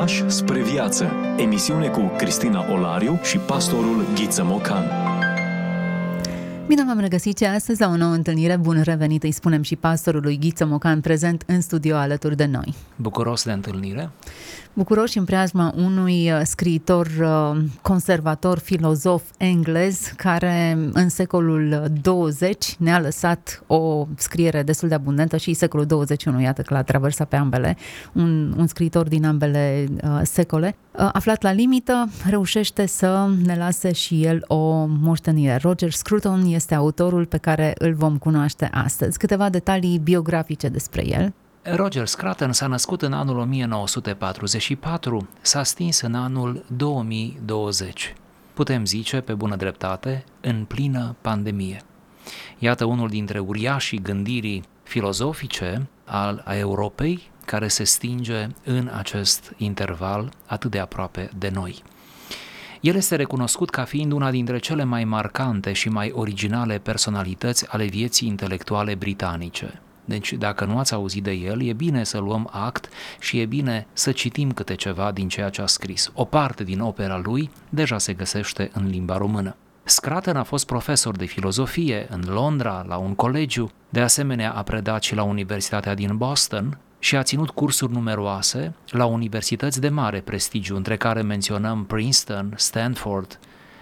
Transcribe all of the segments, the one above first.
Pași spre viață. Emisiune cu Cristina Olariu și pastorul Ghiță Mocan. Bine v-am regăsit și astăzi la o nouă întâlnire. Bun revenit, îi spunem și pastorului Ghiță Mocan prezent în studio alături de noi. Bucuros de întâlnire bucuroși în preajma unui uh, scriitor uh, conservator, filozof englez, care în secolul 20 ne-a lăsat o scriere destul de abundentă și secolul 21, iată că l-a traversat pe ambele, un, un scriitor din ambele uh, secole. Uh, aflat la limită, reușește să ne lase și el o moștenire. Roger Scruton este autorul pe care îl vom cunoaște astăzi. Câteva detalii biografice despre el. Roger Scruton s-a născut în anul 1944, s-a stins în anul 2020. Putem zice, pe bună dreptate, în plină pandemie. Iată unul dintre uriașii gândirii filozofice al a Europei care se stinge în acest interval atât de aproape de noi. El este recunoscut ca fiind una dintre cele mai marcante și mai originale personalități ale vieții intelectuale britanice. Deci dacă nu ați auzit de el, e bine să luăm act și e bine să citim câte ceva din ceea ce a scris. O parte din opera lui deja se găsește în limba română. Scraten a fost profesor de filozofie în Londra, la un colegiu, de asemenea a predat și la Universitatea din Boston și a ținut cursuri numeroase la universități de mare prestigiu, între care menționăm Princeton, Stanford,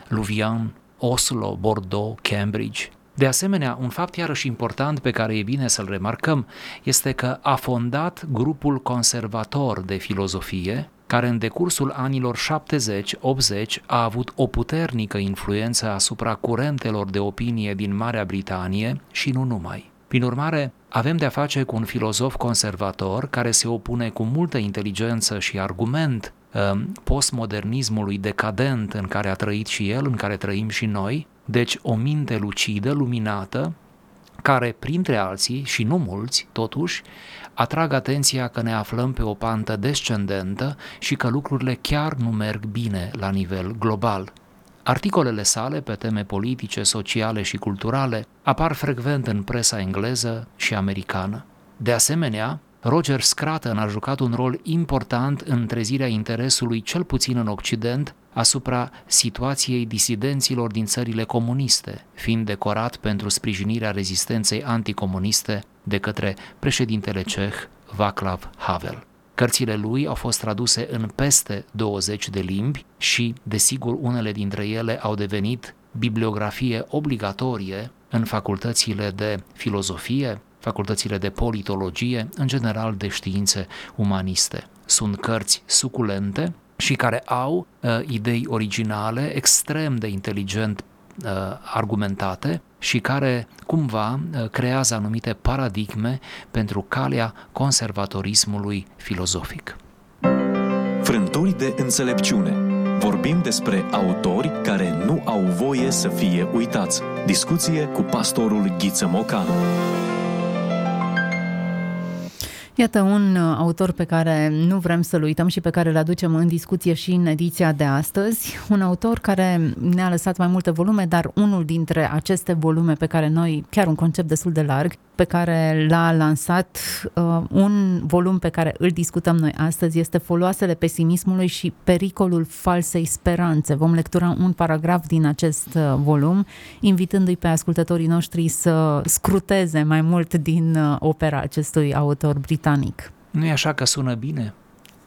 Louvain, Oslo, Bordeaux, Cambridge. De asemenea, un fapt iarăși important pe care e bine să-l remarcăm este că a fondat grupul conservator de filozofie, care în decursul anilor 70-80 a avut o puternică influență asupra curentelor de opinie din Marea Britanie și nu numai. Prin urmare, avem de-a face cu un filozof conservator care se opune cu multă inteligență și argument um, postmodernismului decadent în care a trăit și el, în care trăim și noi, deci o minte lucidă, luminată, care, printre alții, și nu mulți, totuși, atrag atenția că ne aflăm pe o pantă descendentă și că lucrurile chiar nu merg bine la nivel global. Articolele sale pe teme politice, sociale și culturale apar frecvent în presa engleză și americană. De asemenea, Roger Scruton a jucat un rol important în trezirea interesului, cel puțin în Occident, asupra situației disidenților din țările comuniste, fiind decorat pentru sprijinirea rezistenței anticomuniste de către președintele ceh Václav Havel. Cărțile lui au fost traduse în peste 20 de limbi și, desigur, unele dintre ele au devenit bibliografie obligatorie în facultățile de filozofie, facultățile de politologie, în general de științe umaniste. Sunt cărți suculente și care au uh, idei originale, extrem de inteligent uh, argumentate și care cumva uh, creează anumite paradigme pentru calea conservatorismului filozofic. Frânturi de înțelepciune. Vorbim despre autori care nu au voie să fie uitați. Discuție cu pastorul Ghiță Mocan. Iată un uh, autor pe care nu vrem să-l uităm și pe care îl aducem în discuție și în ediția de astăzi. Un autor care ne-a lăsat mai multe volume, dar unul dintre aceste volume pe care noi, chiar un concept destul de larg, pe care l-a lansat, uh, un volum pe care îl discutăm noi astăzi este Foloasele pesimismului și pericolul falsei speranțe. Vom lectura un paragraf din acest uh, volum, invitându-i pe ascultătorii noștri să scruteze mai mult din uh, opera acestui autor britanic. Nu e așa că sună bine?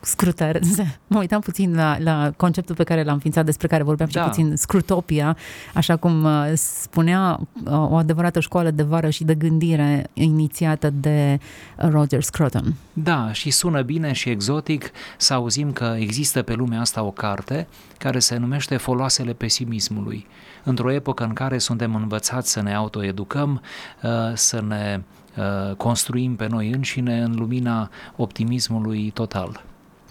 Scrutar. Mă uitam puțin la, la conceptul pe care l-am înființat, despre care vorbeam da. și puțin, scrutopia, așa cum uh, spunea uh, o adevărată școală de vară și de gândire inițiată de Roger Scruton. Da, și sună bine și exotic să auzim că există pe lumea asta o carte care se numește Foloasele pesimismului. Într-o epocă în care suntem învățați să ne autoeducăm, uh, să ne construim pe noi înșine în lumina optimismului total.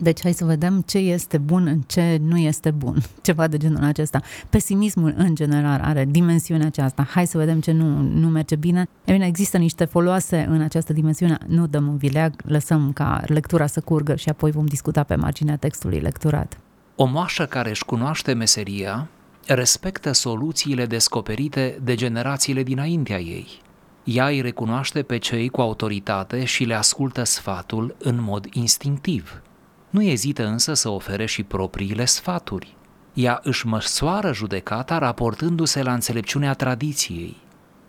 Deci hai să vedem ce este bun, în ce nu este bun, ceva de genul acesta. Pesimismul în general are dimensiunea aceasta. Hai să vedem ce nu, nu merge bine. E bine, există niște foloase în această dimensiune. Nu dăm un vileag, lăsăm ca lectura să curgă și apoi vom discuta pe marginea textului lecturat. O moașă care își cunoaște meseria respectă soluțiile descoperite de generațiile dinaintea ei. Ea îi recunoaște pe cei cu autoritate și le ascultă sfatul în mod instinctiv – Nu ezită însă să ofere și propriile sfaturi. Ea își măsoară judecata raportându-se la înțelepciunea tradiției.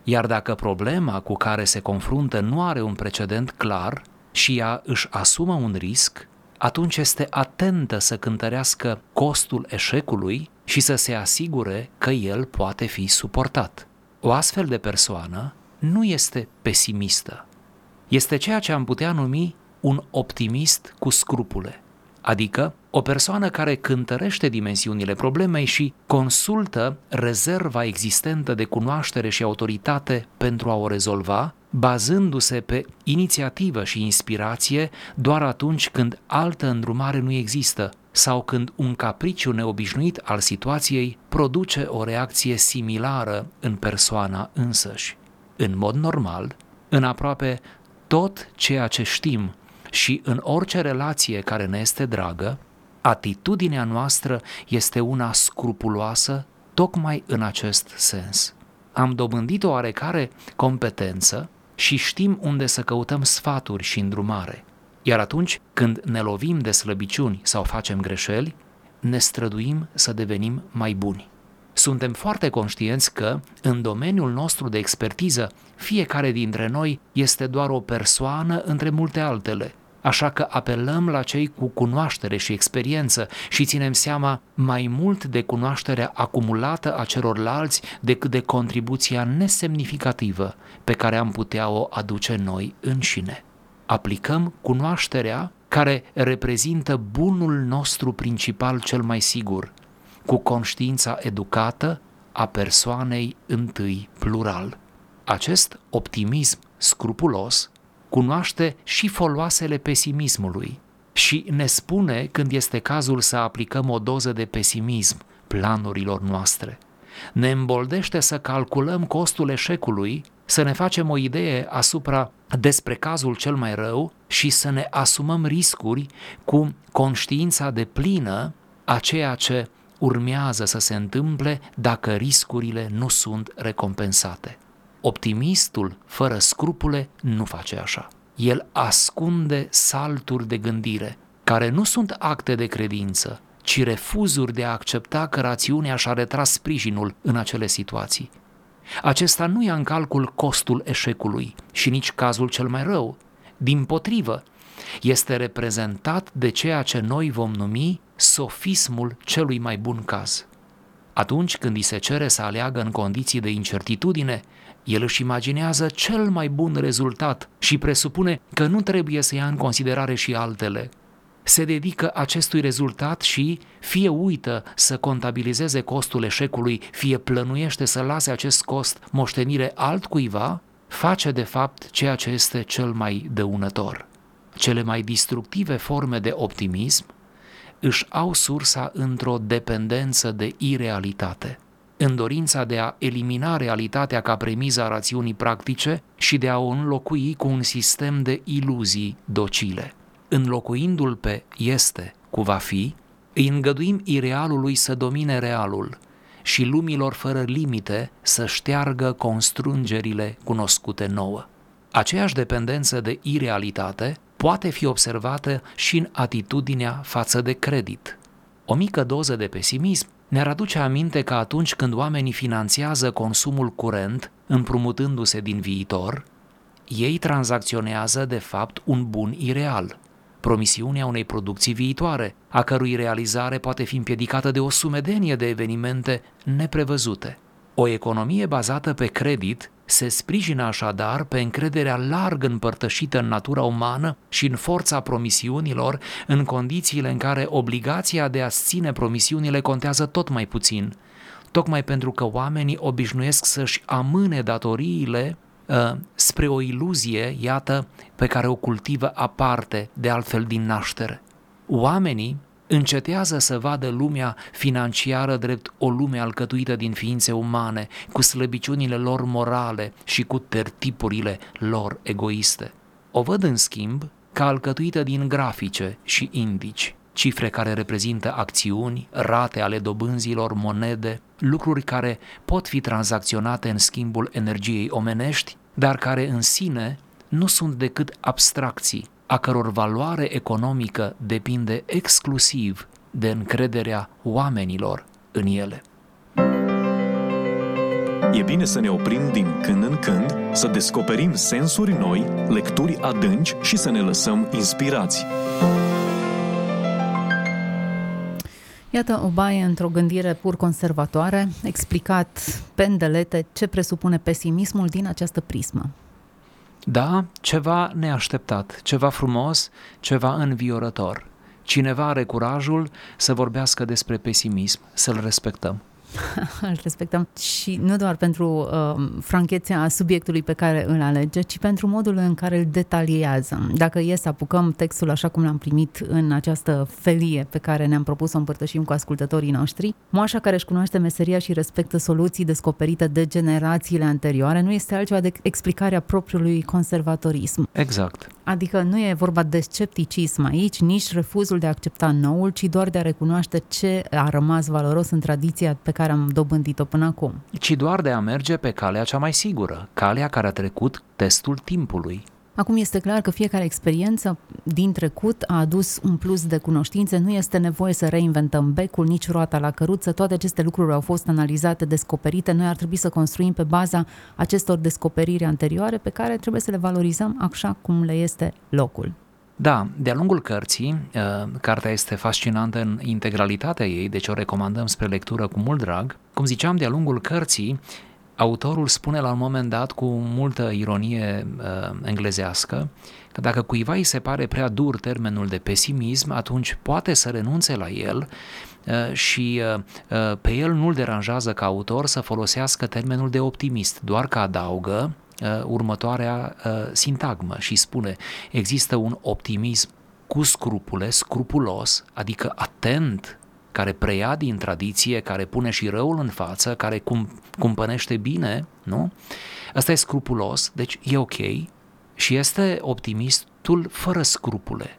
Iar dacă problema cu care se confruntă nu are un precedent clar și ea își asumă un risc, atunci este atentă să cântărească costul eșecului și să se asigure că el poate fi suportat. O astfel de persoană nu este pesimistă. Este ceea ce am putea numi un optimist cu scrupule, adică o persoană care cântărește dimensiunile problemei și consultă rezerva existentă de cunoaștere și autoritate pentru a o rezolva, bazându-se pe inițiativă și inspirație doar atunci când altă îndrumare nu există sau când un capriciu neobișnuit al situației produce o reacție similară în persoana însăși. În mod normal, în aproape tot ceea ce știm și în orice relație care ne este dragă, atitudinea noastră este una scrupuloasă tocmai în acest sens. Am dobândit o oarecare competență și știm unde să căutăm sfaturi și îndrumare. Iar atunci când ne lovim de slăbiciuni sau facem greșeli, ne străduim să devenim mai buni. Suntem foarte conștienți că, în domeniul nostru de expertiză, fiecare dintre noi este doar o persoană între multe altele, așa că apelăm la cei cu cunoaștere și experiență și ținem seama mai mult de cunoașterea acumulată a celorlalți decât de contribuția nesemnificativă pe care am putea o aduce noi înșine. Aplicăm cunoașterea care reprezintă bunul nostru principal cel mai sigur, cu conștiința educată a persoanei întâi plural. Acest optimism scrupulos cunoaște și foloasele pesimismului și ne spune când este cazul să aplicăm o doză de pesimism planurilor noastre. Ne îmboldește să calculăm costul eșecului, să ne facem o idee asupra despre cazul cel mai rău și să ne asumăm riscuri cu conștiința de plină a ceea ce urmează să se întâmple dacă riscurile nu sunt recompensate. Optimistul, fără scrupule, nu face așa. El ascunde salturi de gândire, care nu sunt acte de credință, ci refuzuri de a accepta că rațiunea și-a retras sprijinul în acele situații. Acesta nu ia în calcul costul eșecului și nici cazul cel mai rău. Din potrivă, este reprezentat de ceea ce noi vom numi sofismul celui mai bun caz. Atunci când îi se cere să aleagă în condiții de incertitudine, el își imaginează cel mai bun rezultat și presupune că nu trebuie să ia în considerare și altele. Se dedică acestui rezultat și fie uită să contabilizeze costul eșecului, fie plănuiește să lase acest cost moștenire altcuiva, face de fapt ceea ce este cel mai dăunător. Cele mai distructive forme de optimism își au sursa într-o dependență de irealitate în dorința de a elimina realitatea ca premiza rațiunii practice și de a o înlocui cu un sistem de iluzii docile. Înlocuindu-l pe este cu va fi, îi îngăduim irealului să domine realul și lumilor fără limite să șteargă constrângerile cunoscute nouă. Aceeași dependență de irealitate poate fi observată și în atitudinea față de credit. O mică doză de pesimism ne-ar aduce aminte că atunci când oamenii finanțează consumul curent, împrumutându-se din viitor, ei tranzacționează de fapt un bun ireal, promisiunea unei producții viitoare, a cărui realizare poate fi împiedicată de o sumedenie de evenimente neprevăzute. O economie bazată pe credit se sprijină așadar pe încrederea larg împărtășită în natura umană și în forța promisiunilor, în condițiile în care obligația de a ține promisiunile contează tot mai puțin, tocmai pentru că oamenii obișnuiesc să-și amâne datoriile uh, spre o iluzie, iată, pe care o cultivă aparte, de altfel din naștere. Oamenii încetează să vadă lumea financiară drept o lume alcătuită din ființe umane, cu slăbiciunile lor morale și cu tertipurile lor egoiste. O văd, în schimb, ca alcătuită din grafice și indici, cifre care reprezintă acțiuni, rate ale dobânzilor, monede, lucruri care pot fi tranzacționate în schimbul energiei omenești, dar care în sine nu sunt decât abstracții a căror valoare economică depinde exclusiv de încrederea oamenilor în ele. E bine să ne oprim din când în când, să descoperim sensuri noi, lecturi adânci și să ne lăsăm inspirați. Iată o baie într-o gândire pur conservatoare, explicat pe îndelete ce presupune pesimismul din această prismă. Da, ceva neașteptat, ceva frumos, ceva înviorător. Cineva are curajul să vorbească despre pesimism, să-l respectăm. îl respectăm și nu doar pentru uh, franchețea subiectului pe care îl alege, ci pentru modul în care îl detaliază. Dacă e să apucăm textul așa cum l-am primit în această felie pe care ne-am propus să o împărtășim cu ascultătorii noștri, moașa care își cunoaște meseria și respectă soluții descoperite de generațiile anterioare nu este altceva decât explicarea propriului conservatorism. Exact. Adică nu e vorba de scepticism aici, nici refuzul de a accepta noul, ci doar de a recunoaște ce a rămas valoros în tradiția pe care am dobândit-o până acum. Ci doar de a merge pe calea cea mai sigură, calea care a trecut testul timpului. Acum este clar că fiecare experiență din trecut a adus un plus de cunoștințe, nu este nevoie să reinventăm becul, nici roata la căruță, toate aceste lucruri au fost analizate, descoperite, noi ar trebui să construim pe baza acestor descoperiri anterioare pe care trebuie să le valorizăm așa cum le este locul. Da, de-a lungul cărții, uh, cartea este fascinantă în integralitatea ei, deci o recomandăm spre lectură cu mult drag. Cum ziceam, de-a lungul cărții, autorul spune la un moment dat cu multă ironie uh, englezească că dacă cuiva îi se pare prea dur termenul de pesimism, atunci poate să renunțe la el uh, și uh, uh, pe el nu-l deranjează ca autor să folosească termenul de optimist, doar că adaugă uh, următoarea uh, sintagmă și spune există un optimism cu scrupule, scrupulos, adică atent care preia din tradiție, care pune și răul în față, care cum, cumpănește bine, nu? Asta e scrupulos, deci e ok și este optimistul fără scrupule.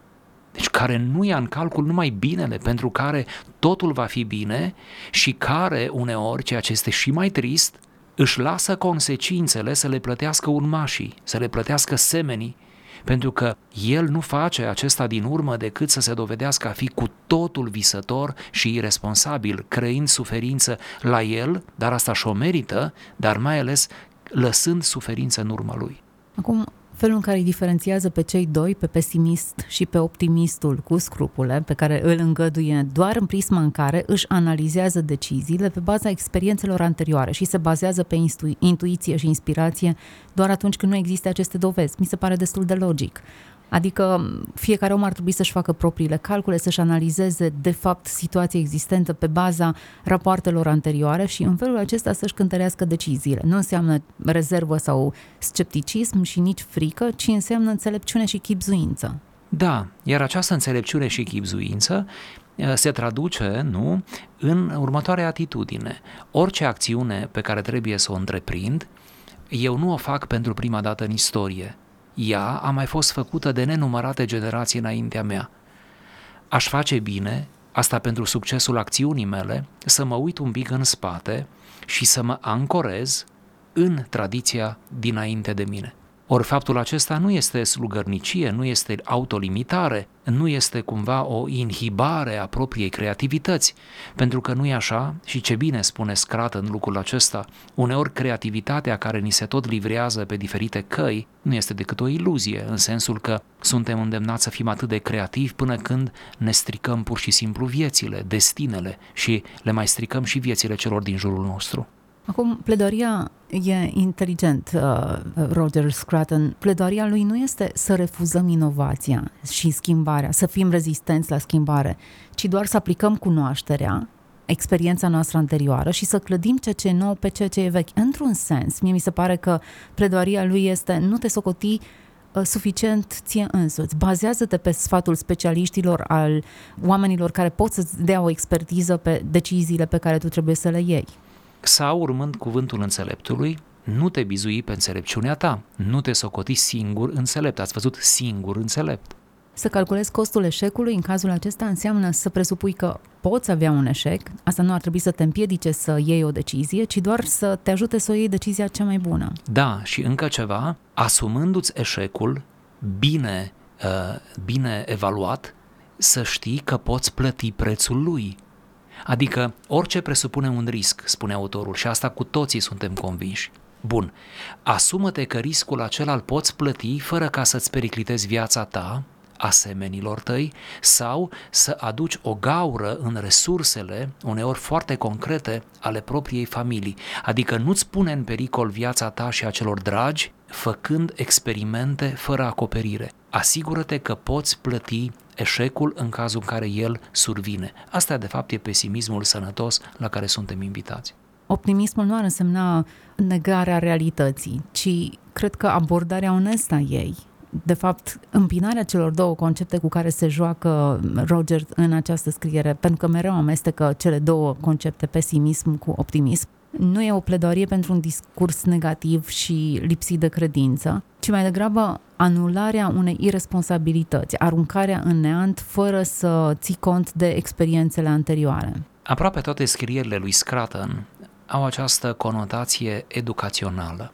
Deci care nu ia în calcul numai binele, pentru care totul va fi bine și care uneori, ceea ce este și mai trist, își lasă consecințele să le plătească urmașii, să le plătească semenii, pentru că el nu face acesta din urmă decât să se dovedească a fi cu totul visător și irresponsabil, creând suferință la el, dar asta și-o merită, dar mai ales lăsând suferință în urma lui. Acum, felul în care îi diferențiază pe cei doi, pe pesimist și pe optimistul cu scrupule, pe care îl îngăduie doar în prisma în care își analizează deciziile pe baza experiențelor anterioare și se bazează pe intu- intuiție și inspirație doar atunci când nu există aceste dovezi. Mi se pare destul de logic. Adică fiecare om ar trebui să-și facă propriile calcule, să-și analizeze de fapt situația existentă pe baza rapoartelor anterioare și în felul acesta să-și cântărească deciziile. Nu înseamnă rezervă sau scepticism și nici frică, ci înseamnă înțelepciune și chipzuință. Da, iar această înțelepciune și chipzuință eh, se traduce, nu, în următoarea atitudine. Orice acțiune pe care trebuie să o întreprind, eu nu o fac pentru prima dată în istorie, ea a mai fost făcută de nenumărate generații înaintea mea. Aș face bine, asta pentru succesul acțiunii mele, să mă uit un pic în spate și să mă ancorez în tradiția dinainte de mine. Ori faptul acesta nu este slugărnicie, nu este autolimitare, nu este cumva o inhibare a propriei creativități, pentru că nu e așa și ce bine spune Scrat în lucrul acesta, uneori creativitatea care ni se tot livrează pe diferite căi nu este decât o iluzie, în sensul că suntem îndemnați să fim atât de creativi până când ne stricăm pur și simplu viețile, destinele și le mai stricăm și viețile celor din jurul nostru. Acum, pledoria e inteligent, uh, Roger Scruton. Pledoria lui nu este să refuzăm inovația și schimbarea, să fim rezistenți la schimbare, ci doar să aplicăm cunoașterea, experiența noastră anterioară și să clădim ceea ce e nou pe ceea ce e vechi. Într-un sens, mie mi se pare că pledoaria lui este nu te socoti uh, suficient ție însuți. Bazează-te pe sfatul specialiștilor, al oamenilor care pot să-ți dea o expertiză pe deciziile pe care tu trebuie să le iei sau, urmând cuvântul înțeleptului, nu te bizui pe înțelepciunea ta, nu te socoti singur înțelept. Ați văzut singur înțelept. Să calculezi costul eșecului în cazul acesta înseamnă să presupui că poți avea un eșec, asta nu ar trebui să te împiedice să iei o decizie, ci doar să te ajute să o iei decizia cea mai bună. Da, și încă ceva, asumându-ți eșecul, bine bine evaluat, să știi că poți plăti prețul lui. Adică orice presupune un risc, spune autorul, și asta cu toții suntem convinși. Bun, asumă-te că riscul acela îl poți plăti fără ca să-ți periclitezi viața ta, asemenilor tăi, sau să aduci o gaură în resursele, uneori foarte concrete, ale propriei familii. Adică nu-ți pune în pericol viața ta și a celor dragi, făcând experimente fără acoperire. Asigură-te că poți plăti eșecul în cazul în care el survine. Asta, de fapt, e pesimismul sănătos la care suntem invitați. Optimismul nu ar însemna negarea realității, ci cred că abordarea onestă a ei. De fapt, împinarea celor două concepte cu care se joacă Roger în această scriere, pentru că mereu amestecă cele două concepte, pesimism cu optimism, nu e o pledoarie pentru un discurs negativ și lipsit de credință, ci mai degrabă anularea unei irresponsabilități, aruncarea în neant fără să ții cont de experiențele anterioare. Aproape toate scrierile lui Scraton au această conotație educațională.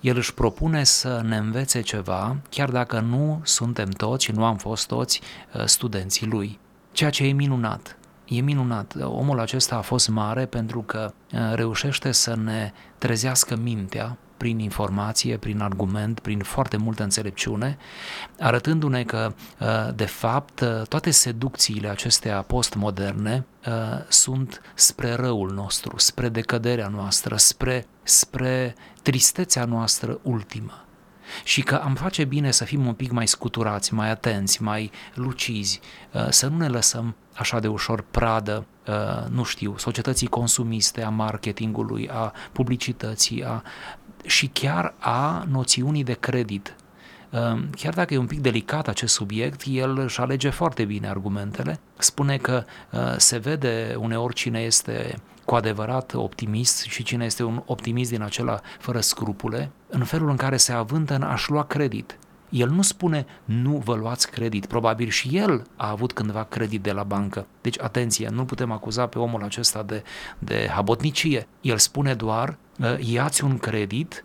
El își propune să ne învețe ceva, chiar dacă nu suntem toți și nu am fost toți uh, studenții lui. Ceea ce e minunat. E minunat. Omul acesta a fost mare pentru că uh, reușește să ne trezească mintea prin informație, prin argument, prin foarte multă înțelepciune, arătându-ne că, uh, de fapt, uh, toate seducțiile acestea postmoderne sunt spre răul nostru, spre decăderea noastră, spre, spre tristețea noastră ultimă și că am face bine să fim un pic mai scuturați, mai atenți, mai lucizi, să nu ne lăsăm așa de ușor pradă, uh, nu știu, societății consumiste, a marketingului, a publicității, a, și chiar a noțiunii de credit. Uh, chiar dacă e un pic delicat acest subiect, el își alege foarte bine argumentele, spune că uh, se vede uneori cine este cu adevărat optimist și cine este un optimist din acela fără scrupule, în felul în care se avântă în a-și lua credit el nu spune nu vă luați credit, probabil și el a avut cândva credit de la bancă. Deci atenție, nu putem acuza pe omul acesta de, de habotnicie. El spune doar iați un credit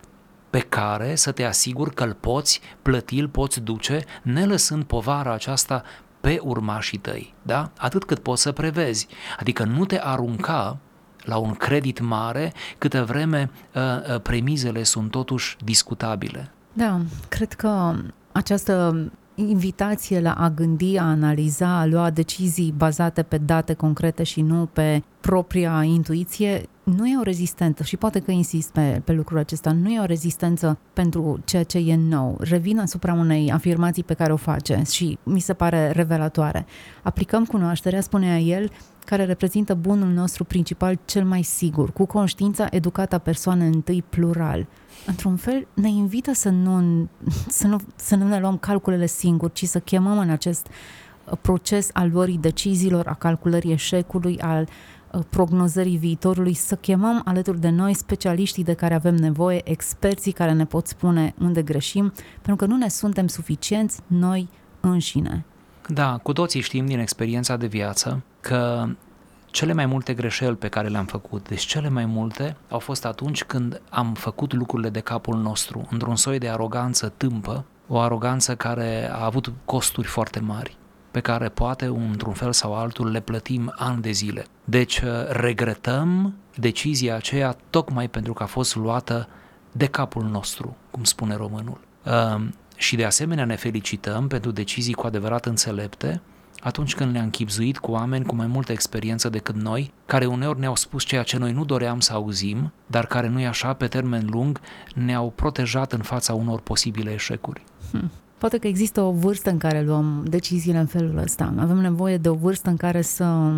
pe care să te asiguri că îl poți plăti, îl poți duce, ne lăsând povara aceasta pe urmașii tăi, da? Atât cât poți să prevezi. Adică nu te arunca la un credit mare câtă vreme uh, uh, premizele sunt totuși discutabile. Da, cred că această invitație la a gândi, a analiza, a lua decizii bazate pe date concrete și nu pe propria intuiție, nu e o rezistență și poate că insist pe, pe lucrul acesta, nu e o rezistență pentru ceea ce e nou. Revin asupra unei afirmații pe care o face și mi se pare revelatoare. Aplicăm cunoașterea, spunea el, care reprezintă bunul nostru principal cel mai sigur, cu conștiința educată a persoanei întâi plural – într-un fel, ne invită să nu, să nu, să nu ne luăm calculele singuri, ci să chemăm în acest uh, proces al luării deciziilor, a calculării eșecului, al uh, prognozării viitorului, să chemăm alături de noi specialiștii de care avem nevoie, experții care ne pot spune unde greșim, pentru că nu ne suntem suficienți noi înșine. Da, cu toții știm din experiența de viață că cele mai multe greșeli pe care le-am făcut, deci cele mai multe, au fost atunci când am făcut lucrurile de capul nostru, într-un soi de aroganță tâmpă, o aroganță care a avut costuri foarte mari pe care poate, într-un fel sau altul, le plătim ani de zile. Deci uh, regretăm decizia aceea tocmai pentru că a fost luată de capul nostru, cum spune românul. Uh, și de asemenea ne felicităm pentru decizii cu adevărat înțelepte, atunci când ne-am chipzuit cu oameni cu mai multă experiență decât noi, care uneori ne-au spus ceea ce noi nu doream să auzim, dar care nu e așa, pe termen lung, ne-au protejat în fața unor posibile eșecuri. Hmm. Poate că există o vârstă în care luăm deciziile în felul ăsta. Avem nevoie de o vârstă în care să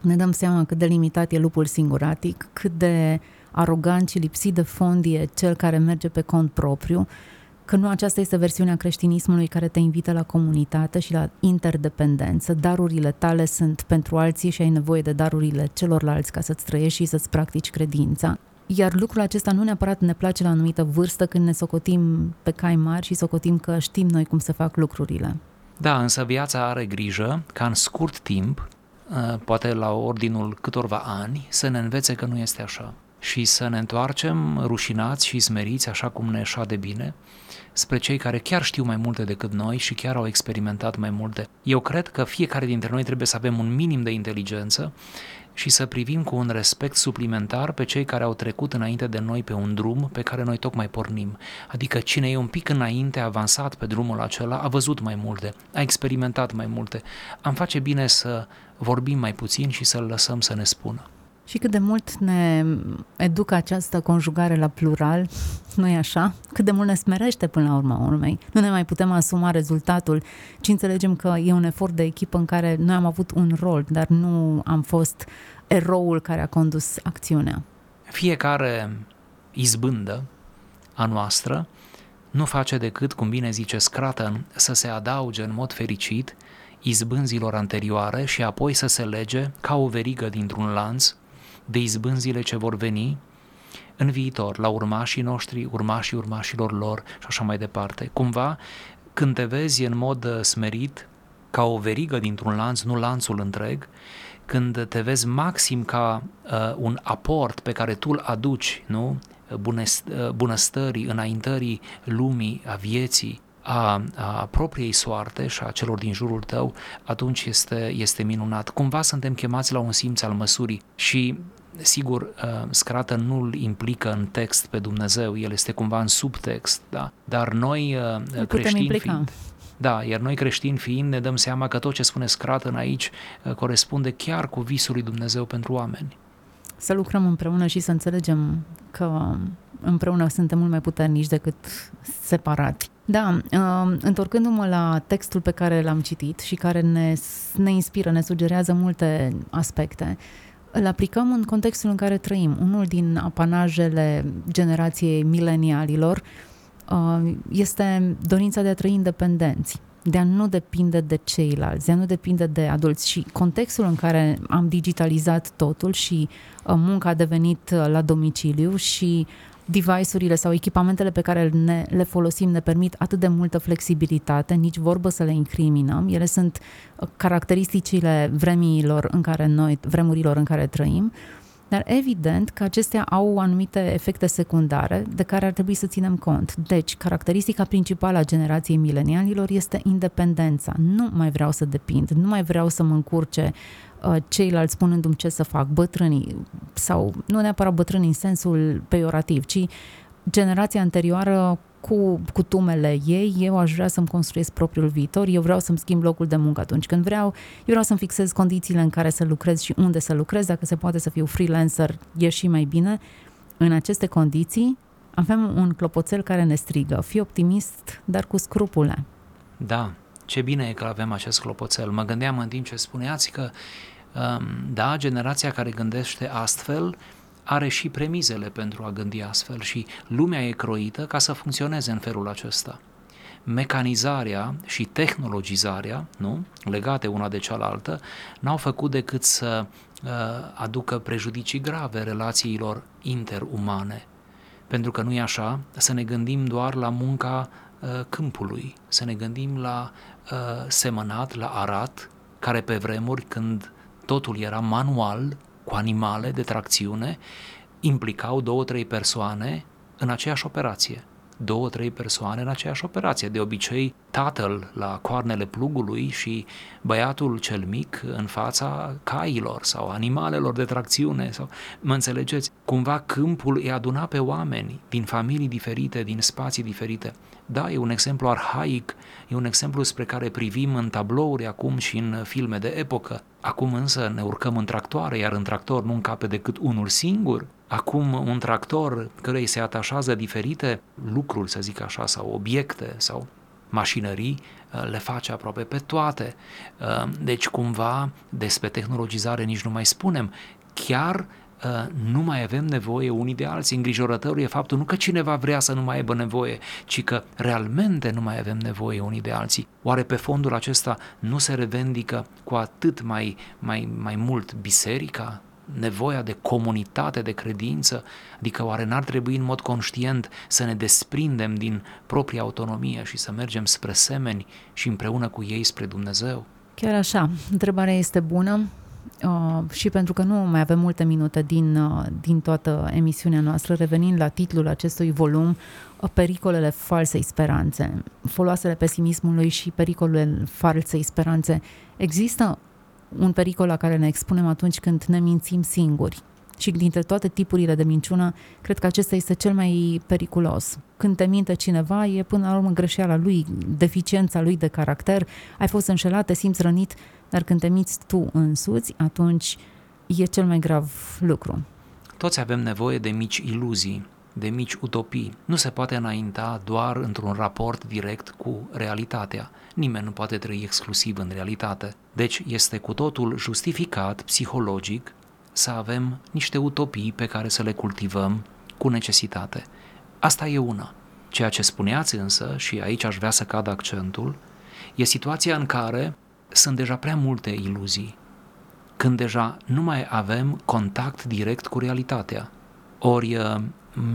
ne dăm seama cât de limitat e lupul singuratic, cât de arogant și lipsit de fond e cel care merge pe cont propriu că nu aceasta este versiunea creștinismului care te invită la comunitate și la interdependență. Darurile tale sunt pentru alții și ai nevoie de darurile celorlalți ca să-ți trăiești și să-ți practici credința. Iar lucrul acesta nu neapărat ne place la anumită vârstă când ne socotim pe cai mari și socotim că știm noi cum să fac lucrurile. Da, însă viața are grijă ca în scurt timp, ă, poate la ordinul câtorva ani, să ne învețe că nu este așa. Și să ne întoarcem rușinați și smeriți, așa cum ne de bine, spre cei care chiar știu mai multe decât noi și chiar au experimentat mai multe. Eu cred că fiecare dintre noi trebuie să avem un minim de inteligență și să privim cu un respect suplimentar pe cei care au trecut înainte de noi pe un drum pe care noi tocmai pornim. Adică cine e un pic înainte, avansat pe drumul acela, a văzut mai multe, a experimentat mai multe. Am face bine să vorbim mai puțin și să-l lăsăm să ne spună. Și cât de mult ne educă această conjugare la plural, nu e așa? Cât de mult ne smerește până la urma urmei. Nu ne mai putem asuma rezultatul, ci înțelegem că e un efort de echipă în care noi am avut un rol, dar nu am fost eroul care a condus acțiunea. Fiecare izbândă a noastră nu face decât, cum bine zice Scraton, să se adauge în mod fericit izbânzilor anterioare și apoi să se lege ca o verigă dintr-un lanț de izbânzile ce vor veni în viitor, la urmașii noștri, urmașii urmașilor lor și așa mai departe. Cumva, când te vezi în mod uh, smerit, ca o verigă dintr-un lanț, nu lanțul întreg, când te vezi maxim ca uh, un aport pe care tu îl aduci, nu? Uh, bunăstării, înaintării lumii, a vieții, a, a propriei soarte și a celor din jurul tău, atunci este, este minunat. Cumva suntem chemați la un simț al măsurii și sigur, uh, scrată nu îl implică în text pe Dumnezeu, el este cumva în subtext, da? dar noi uh, creștini fiind, da, iar noi creștini fiind ne dăm seama că tot ce spune scrată în aici uh, corespunde chiar cu visul lui Dumnezeu pentru oameni. Să lucrăm împreună și să înțelegem că împreună suntem mult mai puternici decât separați. Da, uh, întorcându-mă la textul pe care l-am citit și care ne, ne inspiră, ne sugerează multe aspecte, îl aplicăm în contextul în care trăim. Unul din apanajele generației milenialilor uh, este dorința de a trăi independenți de a nu depinde de ceilalți, de a nu depinde de adulți și contextul în care am digitalizat totul și uh, munca a devenit la domiciliu și device-urile sau echipamentele pe care ne, le folosim ne permit atât de multă flexibilitate, nici vorbă să le incriminăm. Ele sunt uh, caracteristicile vremilor în care noi, vremurilor în care trăim, dar evident că acestea au anumite efecte secundare de care ar trebui să ținem cont. Deci, caracteristica principală a generației milenialilor este independența. Nu mai vreau să depind, nu mai vreau să mă încurce Uh, ceilalți spunându-mi ce să fac, bătrânii, sau nu neapărat bătrânii în sensul peiorativ, ci generația anterioară cu cutumele ei, eu aș vrea să-mi construiesc propriul viitor, eu vreau să-mi schimb locul de muncă atunci când vreau, eu vreau să-mi fixez condițiile în care să lucrez și unde să lucrez, dacă se poate să fiu freelancer, e și mai bine. În aceste condiții avem un clopoțel care ne strigă, fii optimist, dar cu scrupule. Da, ce bine e că avem acest clopoțel. Mă gândeam în timp ce spuneați că, um, da, generația care gândește astfel are și premizele pentru a gândi astfel și lumea e croită ca să funcționeze în felul acesta. Mecanizarea și tehnologizarea, nu, legate una de cealaltă, n-au făcut decât să uh, aducă prejudicii grave relațiilor interumane. Pentru că nu e așa, să ne gândim doar la munca uh, câmpului, să ne gândim la uh, semănat la arat, care pe vremuri când totul era manual, cu animale de tracțiune, implicau două, trei persoane în aceeași operație. Două, trei persoane în aceeași operație. De obicei, tatăl la coarnele plugului și băiatul cel mic în fața cailor sau animalelor de tracțiune. Sau, mă înțelegeți? Cumva câmpul îi aduna pe oameni din familii diferite, din spații diferite. Da, e un exemplu arhaic, e un exemplu spre care privim în tablouri acum și în filme de epocă. Acum însă ne urcăm în tractoare, iar în tractor nu încape decât unul singur. Acum un tractor cărei se atașează diferite lucruri, să zic așa, sau obiecte sau mașinării, le face aproape pe toate. Deci cumva despre tehnologizare nici nu mai spunem. Chiar Uh, nu mai avem nevoie unii de alții. Îngrijorătorul e faptul nu că cineva vrea să nu mai aibă nevoie, ci că realmente nu mai avem nevoie unii de alții. Oare pe fondul acesta nu se revendică cu atât mai, mai, mai mult biserica, nevoia de comunitate, de credință, adică oare n-ar trebui în mod conștient să ne desprindem din propria autonomie și să mergem spre semeni și împreună cu ei spre Dumnezeu? Chiar așa, întrebarea este bună, Uh, și pentru că nu mai avem multe minute din, uh, din toată emisiunea noastră, revenind la titlul acestui volum, uh, Pericolele falsei speranțe, foloasele pesimismului și pericolele falsei speranțe. Există un pericol la care ne expunem atunci când ne mințim singuri. Și dintre toate tipurile de minciună, cred că acesta este cel mai periculos. Când te minte cineva, e până la urmă greșeala lui, deficiența lui de caracter, ai fost înșelat, te simți rănit, dar când te miți tu însuți, atunci e cel mai grav lucru. Toți avem nevoie de mici iluzii, de mici utopii. Nu se poate înainta doar într-un raport direct cu realitatea. Nimeni nu poate trăi exclusiv în realitate. Deci este cu totul justificat psihologic să avem niște utopii pe care să le cultivăm cu necesitate. Asta e una. Ceea ce spuneați însă, și aici aș vrea să cad accentul, e situația în care sunt deja prea multe iluzii, când deja nu mai avem contact direct cu realitatea. Ori uh,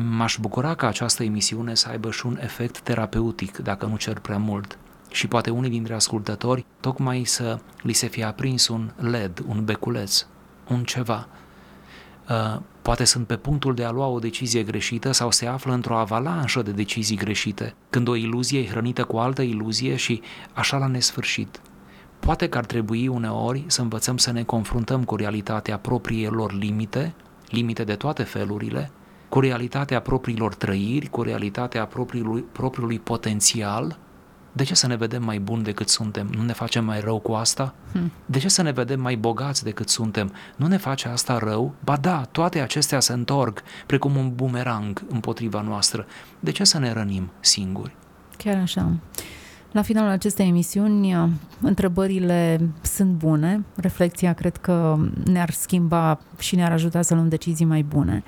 m-aș bucura ca această emisiune să aibă și un efect terapeutic, dacă nu cer prea mult. Și poate unii dintre ascultători tocmai să li se fie aprins un LED, un beculeț, un ceva. Uh, poate sunt pe punctul de a lua o decizie greșită sau se află într-o avalanșă de decizii greșite, când o iluzie e hrănită cu altă iluzie și așa la nesfârșit. Poate că ar trebui uneori să învățăm să ne confruntăm cu realitatea propriilor limite, limite de toate felurile, cu realitatea propriilor trăiri, cu realitatea propriului, propriului potențial. De ce să ne vedem mai buni decât suntem? Nu ne facem mai rău cu asta? Hmm. De ce să ne vedem mai bogați decât suntem? Nu ne face asta rău? Ba da, toate acestea se întorc precum un bumerang împotriva noastră. De ce să ne rănim singuri? Chiar așa. La finalul acestei emisiuni, întrebările sunt bune, reflexia cred că ne-ar schimba și ne-ar ajuta să luăm decizii mai bune.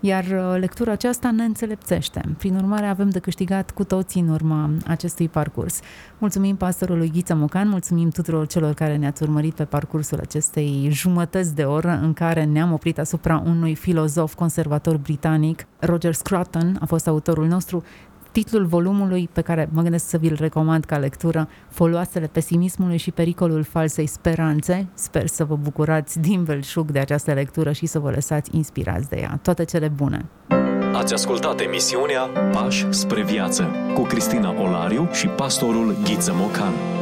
Iar uh, lectura aceasta ne înțelepțește. Prin urmare, avem de câștigat cu toții în urma acestui parcurs. Mulțumim pastorului Ghiță Mocan, mulțumim tuturor celor care ne-ați urmărit pe parcursul acestei jumătăți de oră în care ne-am oprit asupra unui filozof conservator britanic. Roger Scruton a fost autorul nostru titlul volumului pe care mă gândesc să vi-l recomand ca lectură, Foloasele pesimismului și pericolul falsei speranțe. Sper să vă bucurați din belșug de această lectură și să vă lăsați inspirați de ea. Toate cele bune! Ați ascultat emisiunea Pași spre viață cu Cristina Olariu și pastorul Ghiță Mocan.